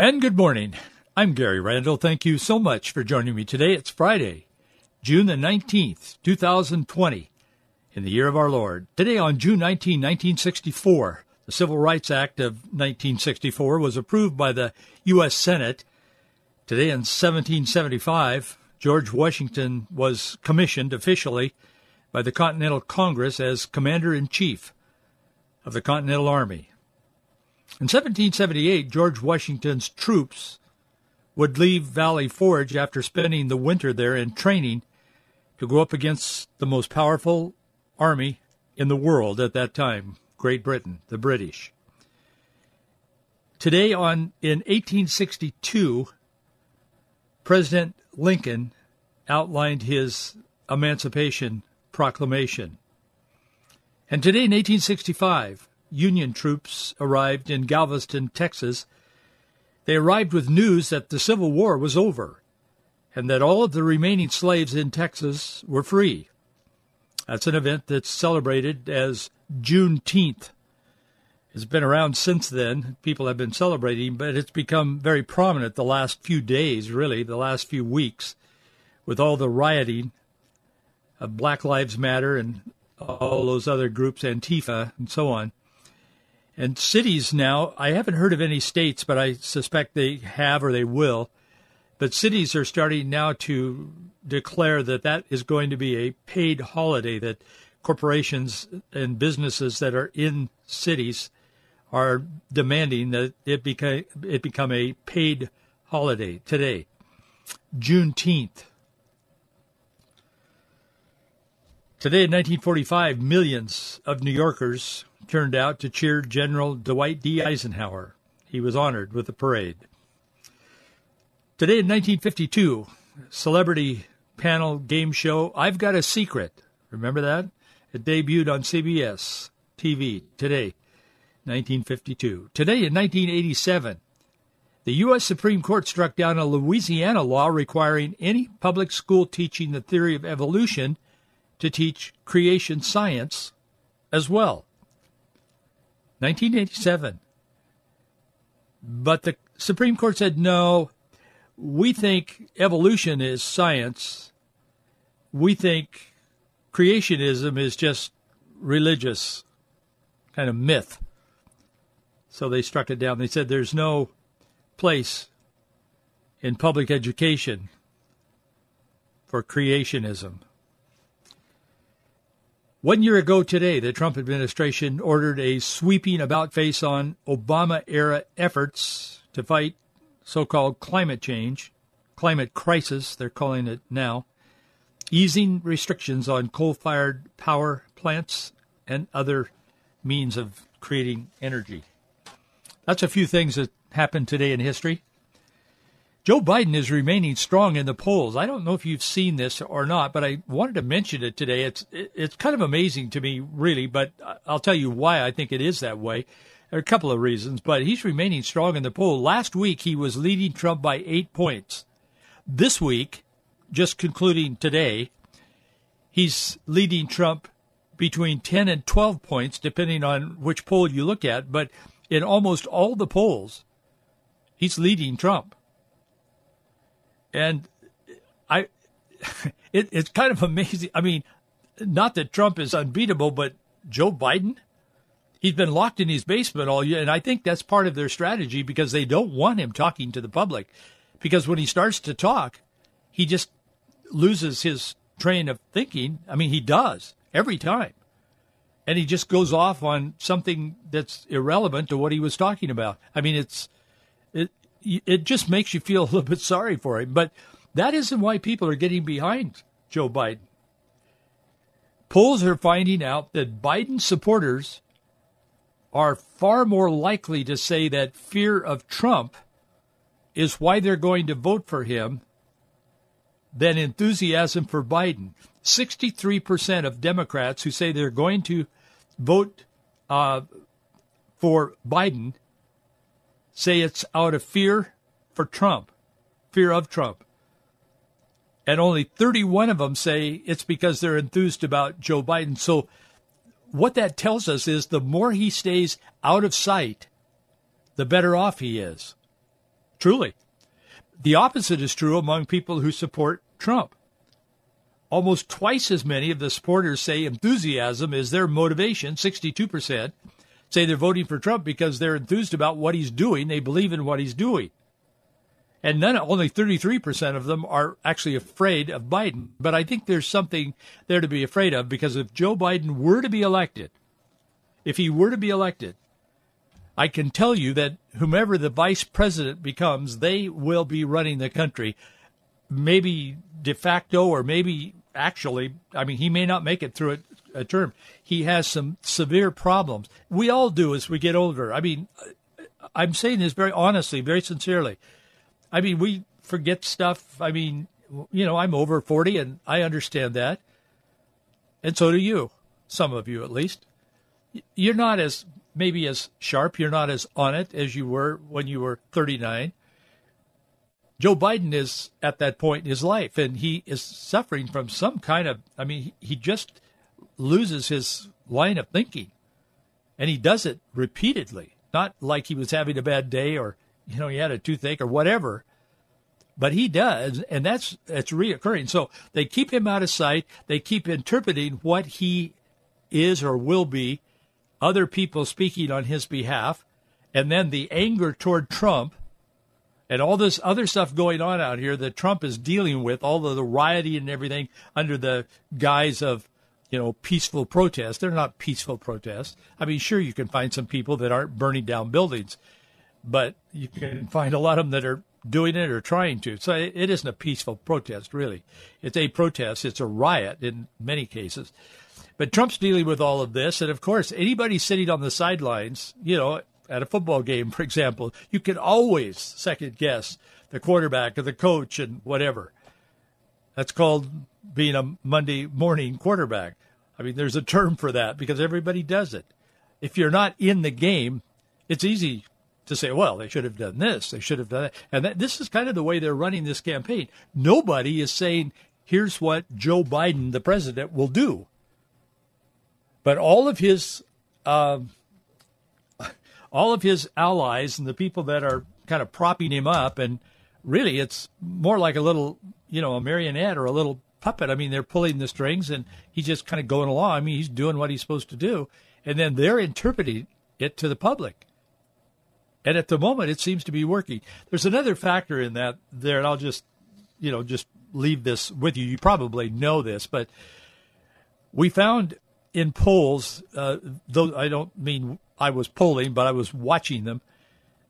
And good morning. I'm Gary Randall. Thank you so much for joining me today. It's Friday, June the 19th, 2020, in the year of our Lord. Today on June 19, 1964, the Civil Rights Act of 1964 was approved by the U.S. Senate. Today in 1775, George Washington was commissioned officially by the Continental Congress as Commander in Chief of the Continental Army. In 1778, George Washington's troops would leave Valley Forge after spending the winter there in training to go up against the most powerful army in the world at that time, Great Britain, the British. Today on in 1862, President Lincoln outlined his Emancipation Proclamation. And today in 1865, Union troops arrived in Galveston, Texas. They arrived with news that the Civil War was over and that all of the remaining slaves in Texas were free. That's an event that's celebrated as Juneteenth. It's been around since then. People have been celebrating, but it's become very prominent the last few days, really, the last few weeks, with all the rioting of Black Lives Matter and all those other groups, Antifa and so on. And cities now, I haven't heard of any states, but I suspect they have or they will. But cities are starting now to declare that that is going to be a paid holiday, that corporations and businesses that are in cities are demanding that it become, it become a paid holiday today, Juneteenth. Today in 1945, millions of New Yorkers turned out to cheer General Dwight D. Eisenhower. He was honored with a parade. Today in 1952, celebrity panel game show I've Got a Secret. Remember that? It debuted on CBS TV today, 1952. Today in 1987, the U.S. Supreme Court struck down a Louisiana law requiring any public school teaching the theory of evolution to teach creation science as well. 1987. But the Supreme Court said, no, we think evolution is science. We think creationism is just religious kind of myth. So they struck it down. They said there's no place in public education for creationism. One year ago today, the Trump administration ordered a sweeping about face on Obama era efforts to fight so called climate change, climate crisis, they're calling it now, easing restrictions on coal fired power plants and other means of creating energy. That's a few things that happened today in history. Joe Biden is remaining strong in the polls. I don't know if you've seen this or not, but I wanted to mention it today. It's it's kind of amazing to me, really, but I'll tell you why I think it is that way. There are a couple of reasons, but he's remaining strong in the poll. Last week he was leading Trump by eight points. This week, just concluding today, he's leading Trump between 10 and 12 points, depending on which poll you look at. But in almost all the polls, he's leading Trump. And I, it, it's kind of amazing. I mean, not that Trump is unbeatable, but Joe Biden, he's been locked in his basement all year. And I think that's part of their strategy because they don't want him talking to the public. Because when he starts to talk, he just loses his train of thinking. I mean, he does every time. And he just goes off on something that's irrelevant to what he was talking about. I mean, it's it, just makes you feel a little bit sorry for him. But that isn't why people are getting behind Joe Biden. Polls are finding out that Biden supporters are far more likely to say that fear of Trump is why they're going to vote for him than enthusiasm for Biden. 63% of Democrats who say they're going to vote uh, for Biden say it's out of fear for Trump, fear of Trump. And only 31 of them say it's because they're enthused about Joe Biden. So, what that tells us is the more he stays out of sight, the better off he is. Truly. The opposite is true among people who support Trump. Almost twice as many of the supporters say enthusiasm is their motivation, 62%, say they're voting for Trump because they're enthused about what he's doing. They believe in what he's doing. And none, only 33% of them are actually afraid of Biden. But I think there's something there to be afraid of because if Joe Biden were to be elected, if he were to be elected, I can tell you that whomever the vice president becomes, they will be running the country. Maybe de facto or maybe actually, I mean, he may not make it through a, a term. He has some severe problems. We all do as we get older. I mean, I'm saying this very honestly, very sincerely. I mean, we forget stuff. I mean, you know, I'm over 40 and I understand that. And so do you, some of you at least. You're not as maybe as sharp. You're not as on it as you were when you were 39. Joe Biden is at that point in his life, and he is suffering from some kind of. I mean, he just loses his line of thinking, and he does it repeatedly. Not like he was having a bad day or you know he had a toothache or whatever, but he does, and that's that's reoccurring. So they keep him out of sight. They keep interpreting what he is or will be other people speaking on his behalf, and then the anger toward Trump and all this other stuff going on out here that Trump is dealing with, all of the rioting and everything under the guise of, you know, peaceful protests. They're not peaceful protests. I mean, sure, you can find some people that aren't burning down buildings, but you can find a lot of them that are doing it or trying to. So it isn't a peaceful protest, really. It's a protest. It's a riot in many cases. But Trump's dealing with all of this. And of course, anybody sitting on the sidelines, you know, at a football game, for example, you can always second guess the quarterback or the coach and whatever. That's called being a Monday morning quarterback. I mean, there's a term for that because everybody does it. If you're not in the game, it's easy to say, well, they should have done this, they should have done that. And that, this is kind of the way they're running this campaign. Nobody is saying, here's what Joe Biden, the president, will do. But all of his uh, all of his allies and the people that are kind of propping him up, and really it's more like a little, you know, a marionette or a little puppet. I mean, they're pulling the strings, and he's just kind of going along. I mean, he's doing what he's supposed to do, and then they're interpreting it to the public. And at the moment, it seems to be working. There's another factor in that there, and I'll just, you know, just leave this with you. You probably know this, but we found in polls, uh, though I don't mean I was polling, but I was watching them,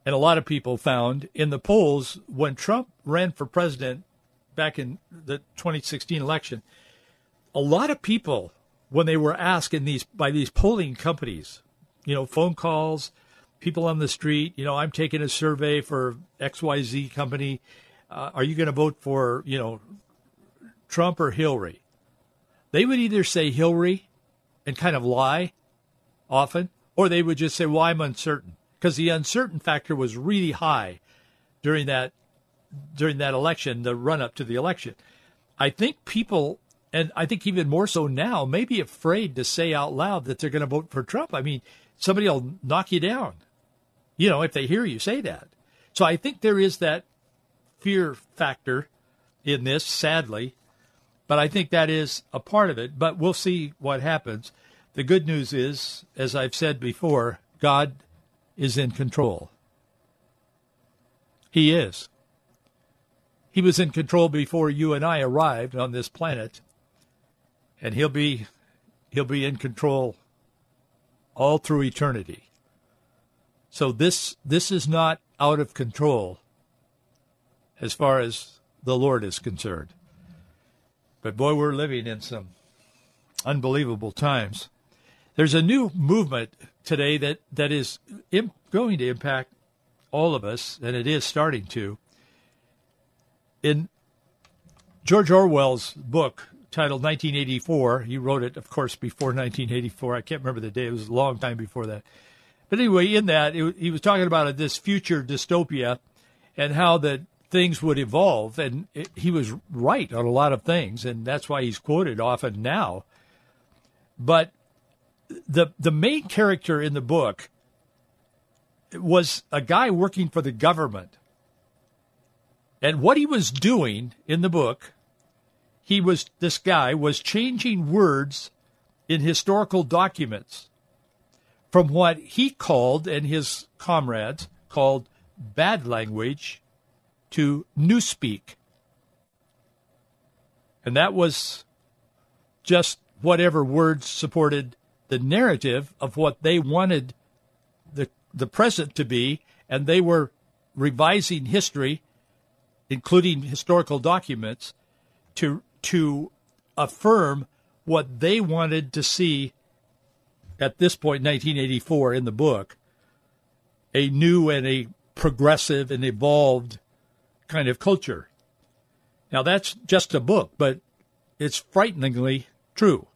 and a lot of people found in the polls when Trump ran for president back in the 2016 election, a lot of people when they were asked in these by these polling companies, you know, phone calls, people on the street, you know, I'm taking a survey for XYZ company. Uh, are you going to vote for, you know, Trump or Hillary? They would either say Hillary and kind of lie often, or they would just say, "Well, I'm uncertain," because the uncertain factor was really high during that during that election, the run up to the election. I think people, and I think even more so now, may be afraid to say out loud that they're going to vote for Trump. I mean, somebody will knock you down, you know, if they hear you say that. So I think there is that fear factor in this, sadly, but I think that is a part of it. But we'll see what happens. The good news is, as I've said before, God is in control. He is. He was in control before you and I arrived on this planet, and he'll be he'll be in control all through eternity. So this this is not out of control as far as the Lord is concerned. But boy, we're living in some unbelievable times. There's a new movement today that, that is going to impact all of us, and it is starting to. in George Orwell's book titled 1984, he wrote it, of course, before 1984. I can't remember the day. It was a long time before that. But anyway, in that, it, he was talking about this future dystopia and how that things would evolve. And it, he was right on a lot of things, and that's why he's quoted often now. But the the main character in the book was a guy working for the government. And what he was doing in the book, he was this guy was changing words in historical documents from what he called and his comrades called bad language to newspeak. And that was just whatever words supported the narrative of what they wanted the the present to be, and they were revising history, including historical documents, to to affirm what they wanted to see at this point, 1984, in the book, a new and a progressive and evolved kind of culture. Now, that's just a book, but it's frighteningly true.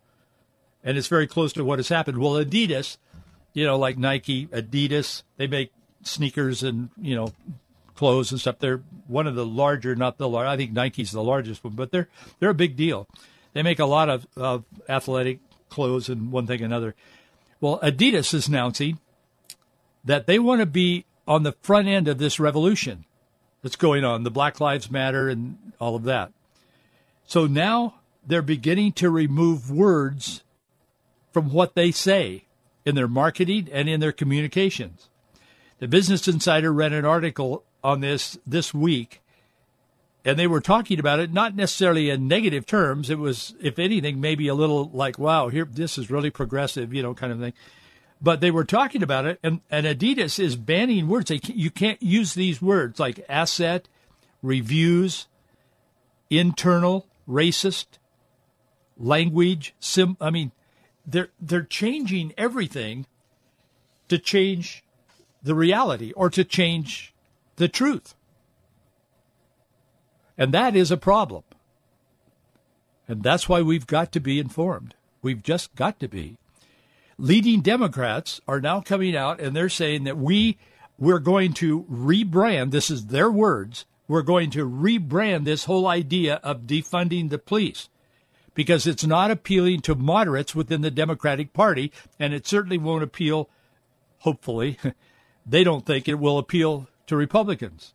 And it's very close to what has happened. Well, Adidas, you know, like Nike, Adidas, they make sneakers and, you know, clothes and stuff. They're one of the larger, not the large. I think Nike's the largest one, but they're they're a big deal. They make a lot of, of athletic clothes and one thing another. Well, Adidas is announcing that they want to be on the front end of this revolution that's going on, the Black Lives Matter and all of that. So now they're beginning to remove words from what they say in their marketing and in their communications. The Business Insider ran an article on this this week, and they were talking about it not necessarily in negative terms. It was, if anything, maybe a little like, "Wow, here this is really progressive," you know, kind of thing. But they were talking about it, and, and Adidas is banning words. They, you can't use these words like asset, reviews, internal, racist, language. Sim. I mean, they're they're changing everything to change the reality or to change the truth. And that is a problem. And that's why we've got to be informed. We've just got to be. Leading Democrats are now coming out and they're saying that we we're going to rebrand, this is their words, we're going to rebrand this whole idea of defunding the police because it's not appealing to moderates within the Democratic Party and it certainly won't appeal hopefully they don't think it will appeal to Republicans.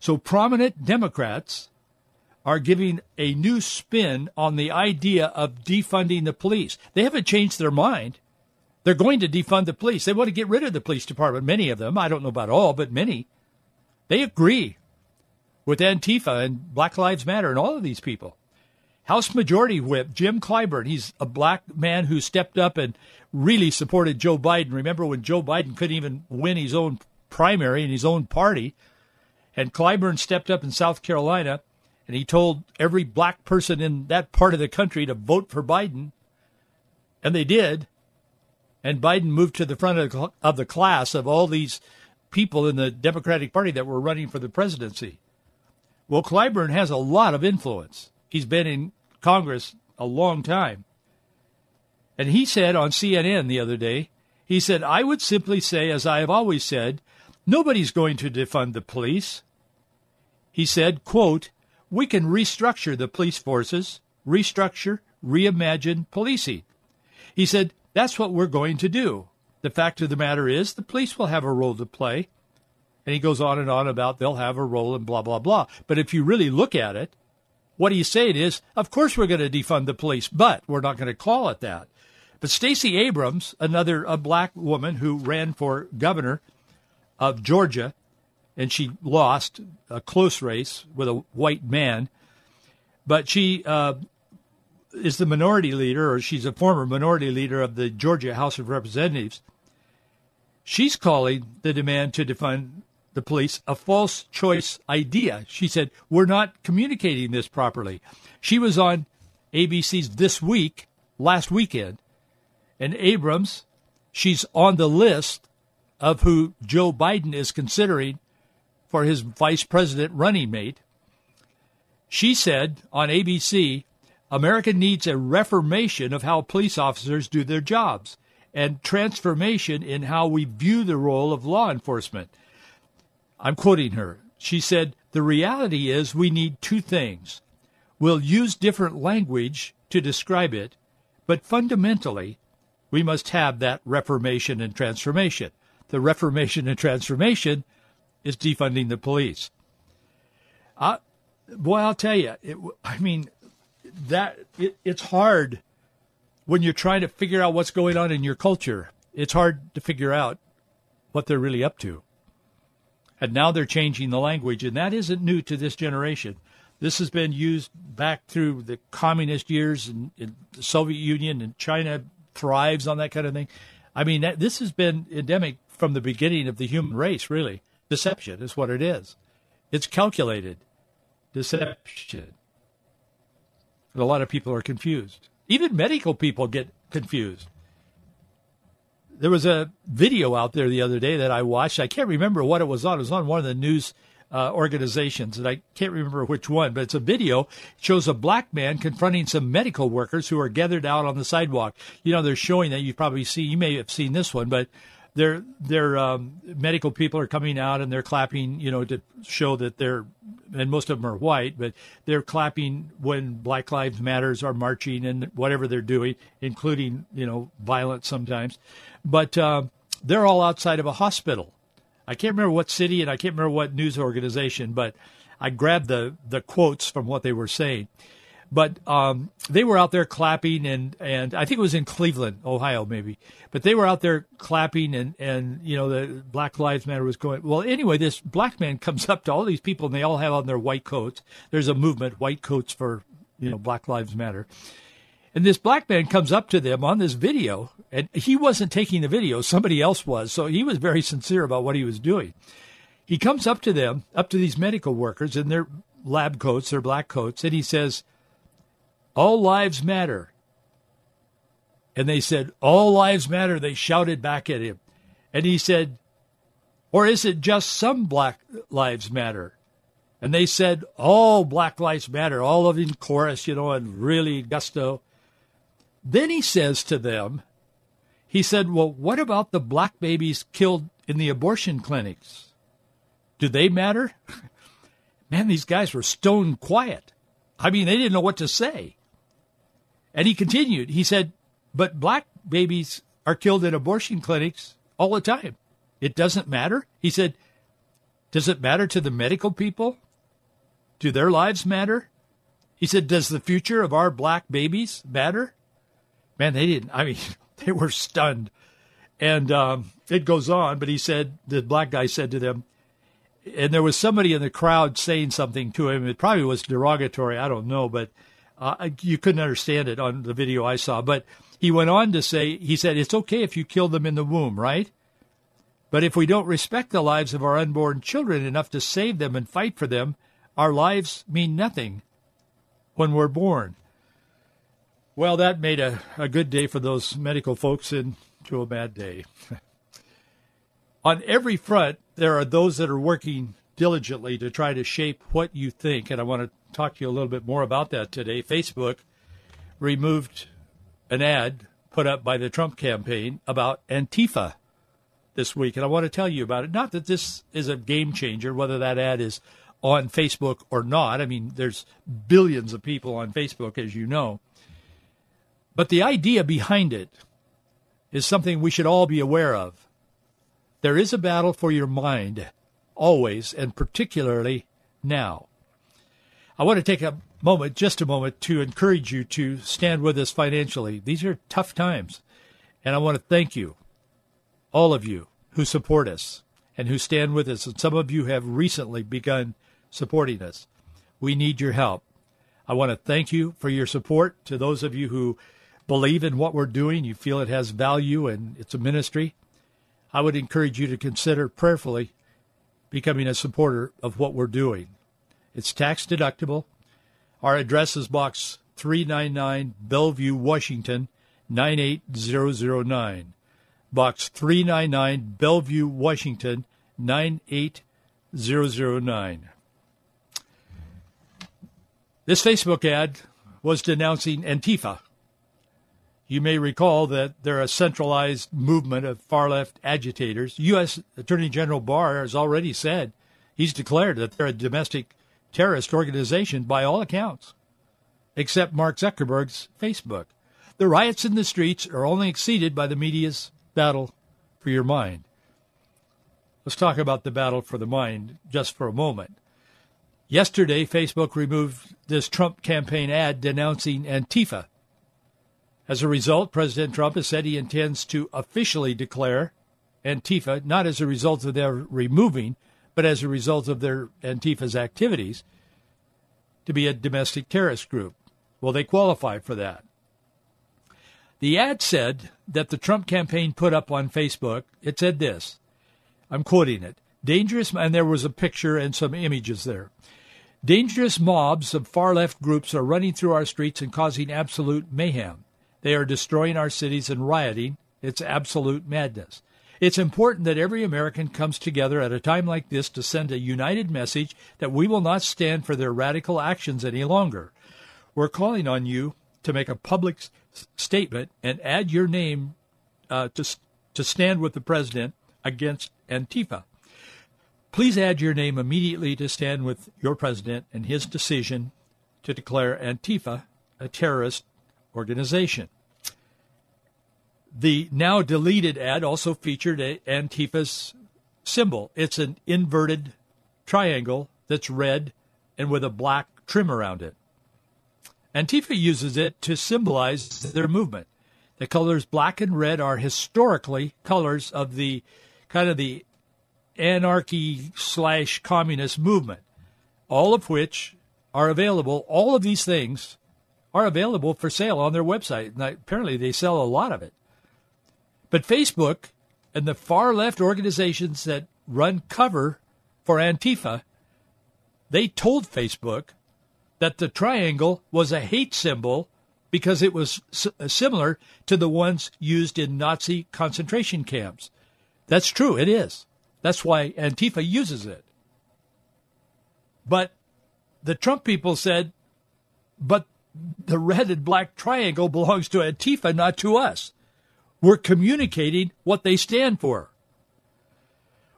So prominent Democrats are giving a new spin on the idea of defunding the police. They haven't changed their mind. They're going to defund the police. They want to get rid of the police department, many of them. I don't know about all, but many. They agree with Antifa and Black Lives Matter and all of these people. House Majority Whip Jim Clyburn, he's a black man who stepped up and really supported Joe Biden. Remember when Joe Biden couldn't even win his own primary in his own party? And Clyburn stepped up in South Carolina and he told every black person in that part of the country to vote for Biden. And they did. And Biden moved to the front of the class of all these people in the Democratic Party that were running for the presidency. Well, Clyburn has a lot of influence. He's been in Congress a long time. And he said on CNN the other day, he said, I would simply say, as I have always said, nobody's going to defund the police. He said, quote, we can restructure the police forces, restructure, reimagine policing. He said, that's what we're going to do. The fact of the matter is, the police will have a role to play. And he goes on and on about they'll have a role and blah, blah, blah. But if you really look at it, what he's saying is, of course we're going to defund the police, but we're not going to call it that. But Stacey Abrams, another a black woman who ran for governor of Georgia, and she lost a close race with a white man. But she uh, is the minority leader, or she's a former minority leader of the Georgia House of Representatives. She's calling the demand to defund the police a false choice idea. She said, We're not communicating this properly. She was on ABC's This Week last weekend, and Abrams, she's on the list of who Joe Biden is considering for his vice president running mate. She said on ABC, America needs a reformation of how police officers do their jobs and transformation in how we view the role of law enforcement. I'm quoting her. She said, The reality is we need two things. We'll use different language to describe it, but fundamentally, we must have that reformation and transformation. The reformation and transformation is defunding the police. Uh, boy, I'll tell you, it, I mean, that it, it's hard when you're trying to figure out what's going on in your culture. It's hard to figure out what they're really up to. And now they're changing the language, and that isn't new to this generation. This has been used back through the communist years in, in the Soviet Union and China thrives on that kind of thing. I mean, that, this has been endemic from the beginning of the human race, really. Deception is what it is. It's calculated deception. And a lot of people are confused. Even medical people get confused. There was a video out there the other day that I watched. I can't remember what it was on. It was on one of the news uh, organizations, and I can't remember which one, but it's a video. It shows a black man confronting some medical workers who are gathered out on the sidewalk. You know, they're showing that you probably see. You may have seen this one, but their their um, medical people are coming out and they're clapping, you know, to show that they're and most of them are white, but they're clapping when Black Lives Matters are marching and whatever they're doing, including you know violence sometimes. But uh, they're all outside of a hospital. I can't remember what city and I can't remember what news organization, but I grabbed the the quotes from what they were saying. But um, they were out there clapping, and, and I think it was in Cleveland, Ohio, maybe. But they were out there clapping, and, and you know the Black Lives Matter was going. Well, anyway, this black man comes up to all these people, and they all have on their white coats. There's a movement, white coats for you know Black Lives Matter. And this black man comes up to them on this video, and he wasn't taking the video; somebody else was. So he was very sincere about what he was doing. He comes up to them, up to these medical workers in their lab coats, their black coats, and he says all lives matter. And they said, All lives matter. They shouted back at him. And he said, Or is it just some black lives matter? And they said, All black lives matter, all of in chorus, you know, and really gusto. Then he says to them, He said, Well, what about the black babies killed in the abortion clinics? Do they matter? Man, these guys were stone quiet. I mean, they didn't know what to say. And he continued. He said, but black babies are killed in abortion clinics all the time. It doesn't matter. He said, does it matter to the medical people? Do their lives matter? He said, does the future of our black babies matter? Man, they didn't. I mean, they were stunned. And um, it goes on, but he said, the black guy said to them, and there was somebody in the crowd saying something to him. It probably was derogatory. I don't know, but uh, you couldn't understand it on the video I saw, but he went on to say, he said, it's okay if you kill them in the womb, right? But if we don't respect the lives of our unborn children enough to save them and fight for them, our lives mean nothing when we're born. Well, that made a, a good day for those medical folks into a bad day. On every front, there are those that are working diligently to try to shape what you think, and I want to talk to you a little bit more about that today. Facebook removed an ad put up by the Trump campaign about Antifa this week, and I want to tell you about it. Not that this is a game changer, whether that ad is on Facebook or not. I mean, there's billions of people on Facebook, as you know. But the idea behind it is something we should all be aware of. There is a battle for your mind, always, and particularly now. I want to take a moment, just a moment, to encourage you to stand with us financially. These are tough times. And I want to thank you, all of you who support us and who stand with us. And some of you have recently begun supporting us. We need your help. I want to thank you for your support. To those of you who believe in what we're doing, you feel it has value and it's a ministry, I would encourage you to consider prayerfully becoming a supporter of what we're doing. It's tax deductible. Our address is Box 399, Bellevue, Washington 98009. Box 399, Bellevue, Washington, 98009. This Facebook ad was denouncing Antifa. You may recall that they're a centralized movement of far left agitators. U.S. Attorney General Barr has already said he's declared that they're a domestic terrorist organization by all accounts, except Mark Zuckerberg's Facebook. The riots in the streets are only exceeded by the media's battle for your mind. Let's talk about the battle for the mind just for a moment. Yesterday, Facebook removed this Trump campaign ad denouncing Antifa. As a result, President Trump has said he intends to officially declare Antifa, not as a result of their removing, but as a result of their Antifa's activities, to be a domestic terrorist group. Well, they qualify for that. The ad said that the Trump campaign put up on Facebook, it said this. I'm quoting it. Dangerous, and there was a picture and some images there. Dangerous mobs of far left groups are running through our streets and causing absolute mayhem. They are destroying our cities and rioting. It's absolute madness. It's important that every American comes together at a time like this to send a united message that we will not stand for their radical actions any longer. We're calling on you to make a public s- statement and add your name uh, to, to stand with the president against Antifa. Please add your name immediately to stand with your president and his decision to declare Antifa a terrorist organization. The now deleted ad also featured a Antifa's symbol. It's an inverted triangle that's red and with a black trim around it. Antifa uses it to symbolize their movement. The colors black and red are historically colors of the kind of the anarchy slash communist movement, all of which are available. All of these things are available for sale on their website. Apparently, they sell a lot of it. But Facebook and the far left organizations that run cover for Antifa, they told Facebook that the triangle was a hate symbol because it was uh, similar to the ones used in Nazi concentration camps. That's true, it is. That's why Antifa uses it. But the Trump people said, but the red and black triangle belongs to Antifa, not to us. We're communicating what they stand for.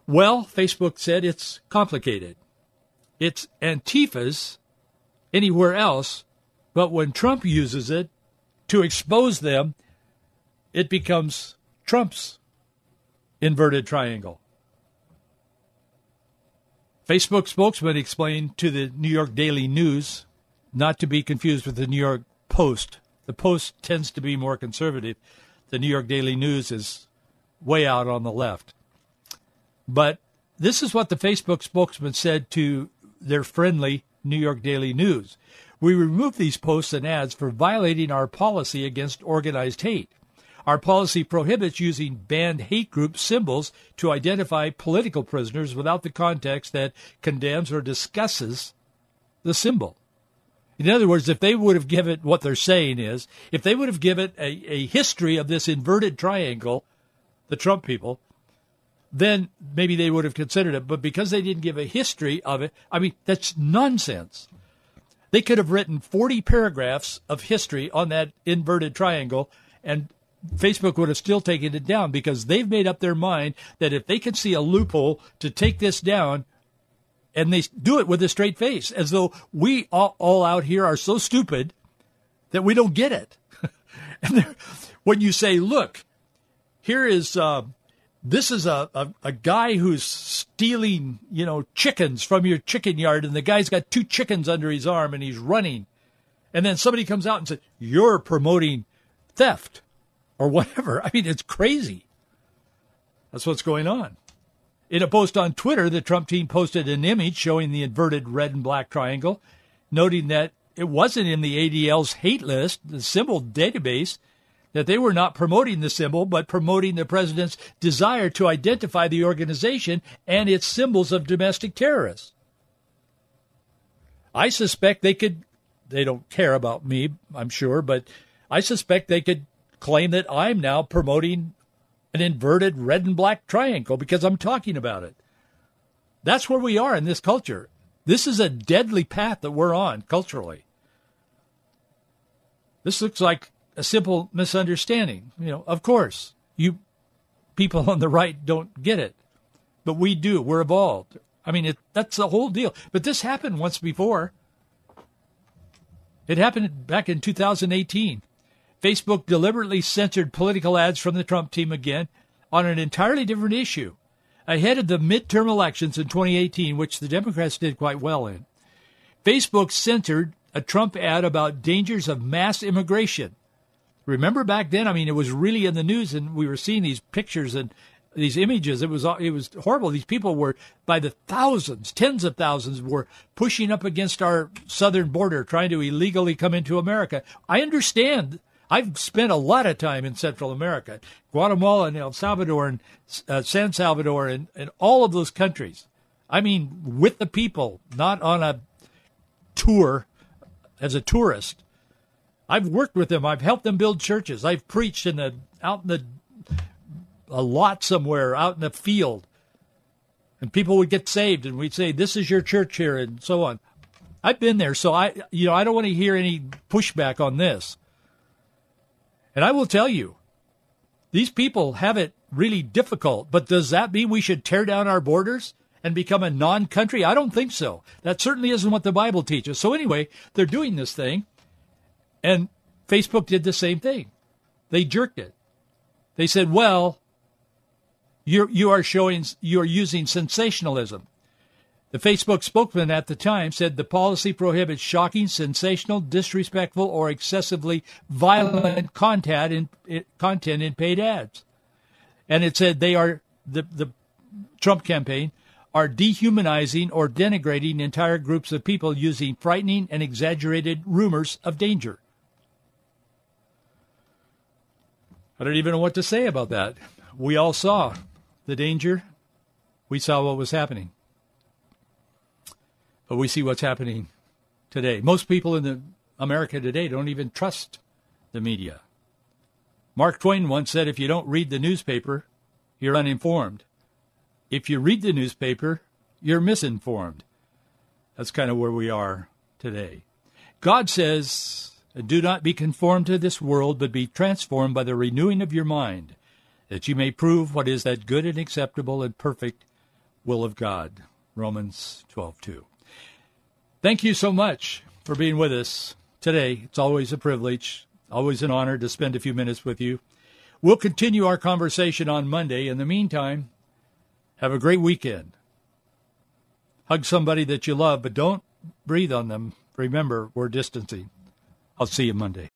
Well, Facebook said it's complicated. It's Antifa's anywhere else, but when Trump uses it to expose them, it becomes Trump's inverted triangle. Facebook spokesman explained to the New York Daily News, not to be confused with the New York Post. The Post tends to be more conservative. The New York Daily News is way out on the left. But this is what the Facebook spokesman said to their friendly New York Daily News. We remove these posts and ads for violating our policy against organized hate. Our policy prohibits using banned hate group symbols to identify political prisoners without the context that condemns or discusses the symbol. In other words, if they would have given what they're saying is, if they would have given a, a history of this inverted triangle, the Trump people, then maybe they would have considered it. But because they didn't give a history of it, I mean, that's nonsense. They could have written 40 paragraphs of history on that inverted triangle and Facebook would have still taken it down because they've made up their mind that if they can see a loophole to take this down, and they do it with a straight face, as though we all, all out here are so stupid that we don't get it. and when you say, "Look, here is uh, this is a, a, a guy who's stealing, you know, chickens from your chicken yard, and the guy's got two chickens under his arm and he's running," and then somebody comes out and says, "You're promoting theft." or whatever. I mean, it's crazy. That's what's going on. In a post on Twitter, the Trump team posted an image showing the inverted red and black triangle, noting that it wasn't in the ADL's hate list, the symbol database, that they were not promoting the symbol, but promoting the president's desire to identify the organization and its symbols of domestic terrorists. I suspect they could, they don't care about me, I'm sure, but I suspect they could claim that I'm now promoting an inverted red and black triangle because I'm talking about it. That's where we are in this culture. This is a deadly path that we're on culturally. This looks like a simple misunderstanding. You know, of course, you people on the right don't get it, but we do. We're evolved. I mean, it, that's the whole deal. But this happened once before. It happened back in 2018. Facebook deliberately censored political ads from the Trump team again on an entirely different issue ahead of the midterm elections in 2018, which the Democrats did quite well in. Facebook censored a Trump ad about dangers of mass immigration. Remember back then? I mean, it was really in the news, and we were seeing these pictures and these images. It was it was horrible. These people were by the thousands, tens of thousands, were pushing up against our southern border, trying to illegally come into America. I understand I've spent a lot of time in Central America, Guatemala and El Salvador and uh, San Salvador and, and all of those countries. I mean, with the people, not on a tour as a tourist. I've worked with them. I've helped them build churches. I've preached in the out in the a lot somewhere out in the field, and people would get saved, and we'd say, "This is your church here," and so on. I've been there, so I you know I don't want to hear any pushback on this. And I will tell you, these people have it really difficult. But does that mean we should tear down our borders and become a non country? I don't think so. That certainly isn't what the Bible teaches. So, anyway, they're doing this thing. And Facebook did the same thing. They jerked it. They said, well, you're, you are showing, you're using sensationalism. The Facebook spokesman at the time said the policy prohibits shocking, sensational, disrespectful, or excessively violent content in, content in paid ads. And it said they are, the, the Trump campaign, are dehumanizing or denigrating entire groups of people using frightening and exaggerated rumors of danger. I don't even know what to say about that. We all saw the danger. We saw what was happening. But we see what's happening today. Most people in the America today don't even trust the media. Mark Twain once said, if you don't read the newspaper, you're uninformed. If you read the newspaper, you're misinformed. That's kind of where we are today. God says, Do not be conformed to this world, but be transformed by the renewing of your mind, that you may prove what is that good and acceptable and perfect will of God. Romans 12:2. Thank you so much for being with us today. It's always a privilege, always an honor to spend a few minutes with you. We'll continue our conversation on Monday. In the meantime, have a great weekend. Hug somebody that you love, but don't breathe on them. Remember, we're distancing. I'll see you Monday.